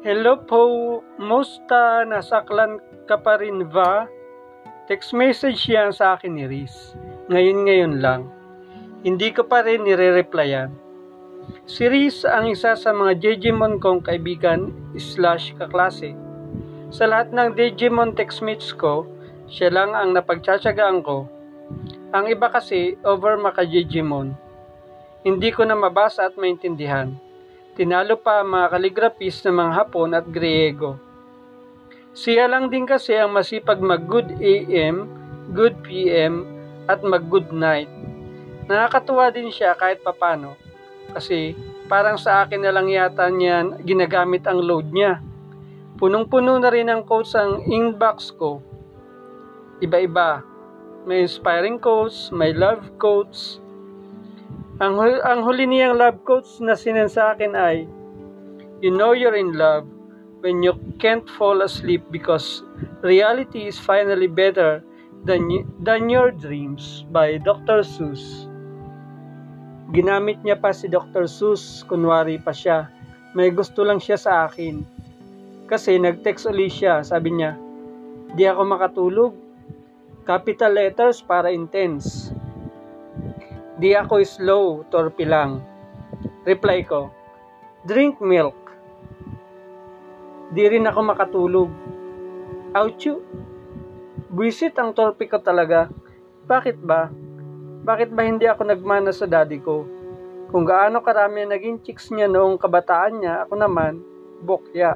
Hello po, musta nasaklan ka pa rin ba? Text message yan sa akin ni Riz. Ngayon-ngayon lang. Hindi ko pa rin nire-replyan. Si Riz ang isa sa mga Digimon kong kaibigan slash kaklase. Sa lahat ng Digimon text mates ko, siya lang ang napagtsatsagaan ko. Ang iba kasi over maka Digimon. Hindi ko na mabasa at maintindihan. Tinalo pa ang mga kaligrapis ng mga Hapon at Griego. Siya lang din kasi ang masipag mag good AM, good PM, at mag good night. Nakakatuwa din siya kahit papano. Kasi parang sa akin na lang yata niyan ginagamit ang load niya. Punong-puno na rin ang quotes ang inbox ko. Iba-iba. May inspiring quotes, may love quotes. Ang, ang huli niyang love quotes na sinan sa akin ay, You know you're in love when you can't fall asleep because reality is finally better than, than your dreams by Dr. Seuss. Ginamit niya pa si Dr. Seuss, kunwari pa siya. May gusto lang siya sa akin. Kasi nag-text uli siya, sabi niya, di ako makatulog. Capital letters para intense. Di ako slow, torpe lang. Reply ko, drink milk. Di rin ako makatulog. Ouchie! Buisit ang torpe ko talaga. Bakit ba? Bakit ba hindi ako nagmana sa daddy ko? Kung gaano karami naging chicks niya noong kabataan niya, ako naman, bokya.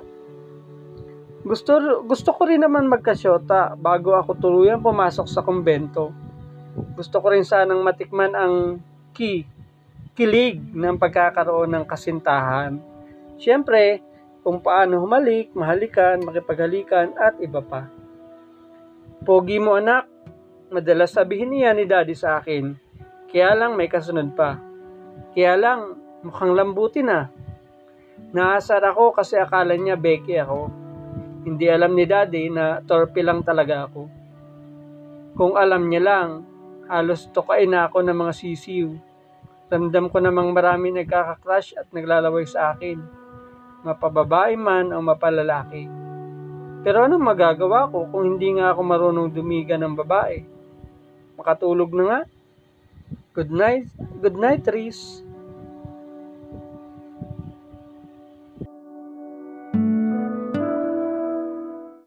Gusto, gusto ko rin naman magkasyota bago ako tuluyang pumasok sa kumbento. Gusto ko rin sanang matikman ang ki, kilig ng pagkakaroon ng kasintahan. Siyempre, kung paano humalik, mahalikan, makipaghalikan, at iba pa. Pogi mo anak, madalas sabihin niya ni daddy sa akin. Kaya lang may kasunod pa. Kaya lang, mukhang lambuti na. Naasar ako kasi akala niya beke ako. Hindi alam ni daddy na torpe lang talaga ako. Kung alam niya lang, halos tukain na ako ng mga sisiw. Ramdam ko namang marami nagkakakrush at naglalaway sa akin. Mapababae man o mapalalaki. Pero anong magagawa ko kung hindi nga ako marunong dumiga ng babae? Makatulog na nga. Good night, good night, Reese.